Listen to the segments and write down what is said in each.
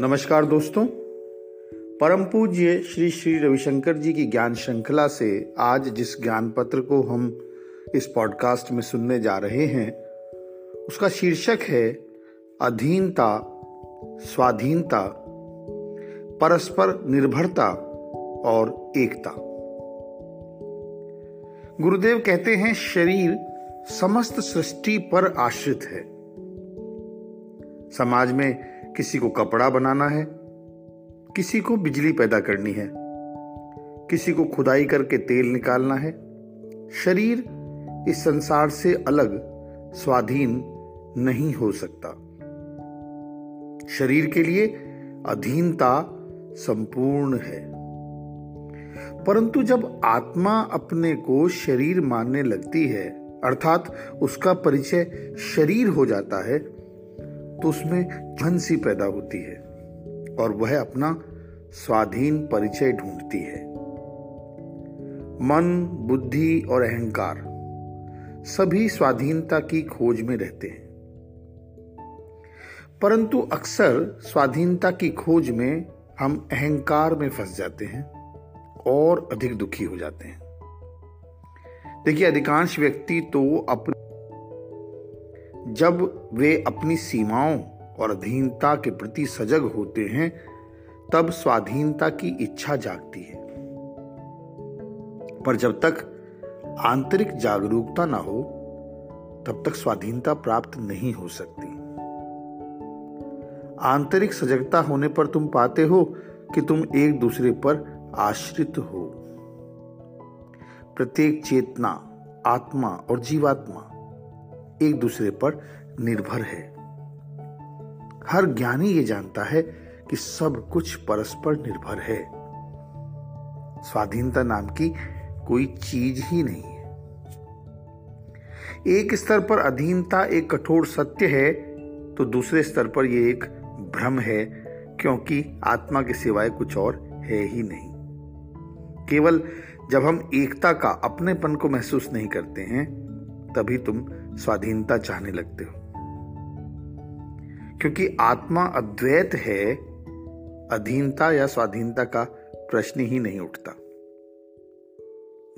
नमस्कार दोस्तों। परम पूज्य श्री श्री रविशंकर जी की ज्ञान श्रृंखला से आज जिस ज्ञान पत्र को हम इस पॉडकास्ट में सुनने जा रहे हैं, उसका शीर्षक है अधीनता, स्वाधीनता, परस्पर निर्भरता और एकता। गुरुदेव कहते हैं, शरीर समस्त सृष्टि पर आश्रित है। समाज में किसी को कपड़ा बनाना है, किसी को बिजली पैदा करनी है, किसी को खुदाई करके तेल निकालना है। शरीर इस संसार से अलग, स्वाधीन नहीं हो सकता। शरीर के लिए अधीनता संपूर्ण है। परंतु जब आत्मा अपने को शरीर मानने लगती है, अर्थात उसका परिचय शरीर हो जाता है तो उसमें मन सी पैदा होती है और वह अपना स्वाधीन परिचय ढूंढती है। मन, बुद्धि और अहंकार सभी स्वाधीनता की खोज में रहते हैं। परंतु अक्सर स्वाधीनता की खोज में हम अहंकार में फंस जाते हैं और अधिक दुखी हो जाते हैं। देखिए, अधिकांश व्यक्ति तो अपने जब वे अपनी सीमाओं और अधीनता के प्रति सजग होते हैं, तब स्वाधीनता की इच्छा जागती है। पर जब तक आंतरिक जागरूकता ना हो, तब तक स्वाधीनता प्राप्त नहीं हो सकती। आंतरिक सजगता होने पर तुम पाते हो कि तुम एक दूसरे पर आश्रित हो। प्रत्येक चेतना, आत्मा और जीवात्मा एक दूसरे पर निर्भर है। हर ज्ञानी ये जानता है कि सब कुछ परस्पर निर्भर है। स्वाधीनता नाम की कोई चीज़ ही नहीं है। एक स्तर पर अधीनता एक कठोर सत्य है तो दूसरे स्तर पर यह एक भ्रम है, क्योंकि आत्मा के सिवाय कुछ और है ही नहीं। केवल जब हम एकता का अपनेपन को महसूस नहीं करते हैं तभी तुम स्वाधीनता चाहने लगते हो। क्योंकि आत्मा अद्वैत है, अधीनता या स्वाधीनता का प्रश्न ही नहीं उठता।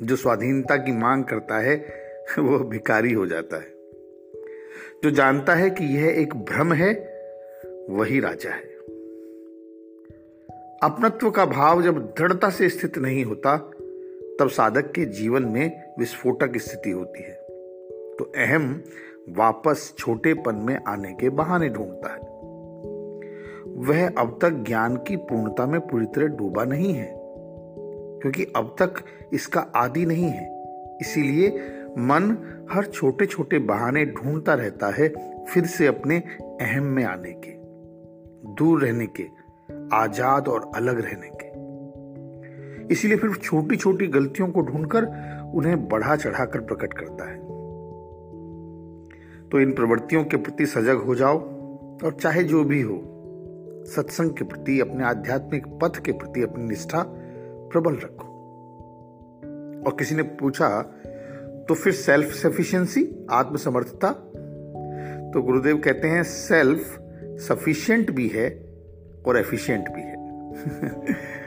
जो स्वाधीनता की मांग करता है, वो भिकारी हो जाता है। जो जानता है कि यह एक भ्रम है, वही राजा है। अपनत्व का भाव जब दृढ़ता से स्थित नहीं होता, तब साधक के जीवन में विस्फोटक स्थिति होती है। तो अहम वापस छोटेपन में आने के बहाने ढूंढता है। वह अब तक ज्ञान की पूर्णता में पूरी तरह डूबा नहीं है, क्योंकि अब तक इसका आदि नहीं है। इसीलिए मन हर छोटे छोटे बहाने ढूंढता रहता है फिर से अपने अहम में आने के, दूर रहने के, आज़ाद और अलग रहने के। इसीलिए फिर छोटी छोटी गलतियों को ढूंढकर उन्हें बढ़ा चढ़ाकर प्रकट करता है। तो इन प्रवृत्तियों के प्रति सजग हो जाओ और चाहे जो भी हो, सत्संग के प्रति, अपने आध्यात्मिक पथ के प्रति अपनी निष्ठा प्रबल रखो। और किसी ने पूछा तो फिर सेल्फ सफिशियंसी आत्मसमर्थता? तो गुरुदेव कहते हैं सेल्फ सफिशिएंट भी है और एफिशिएंट भी है।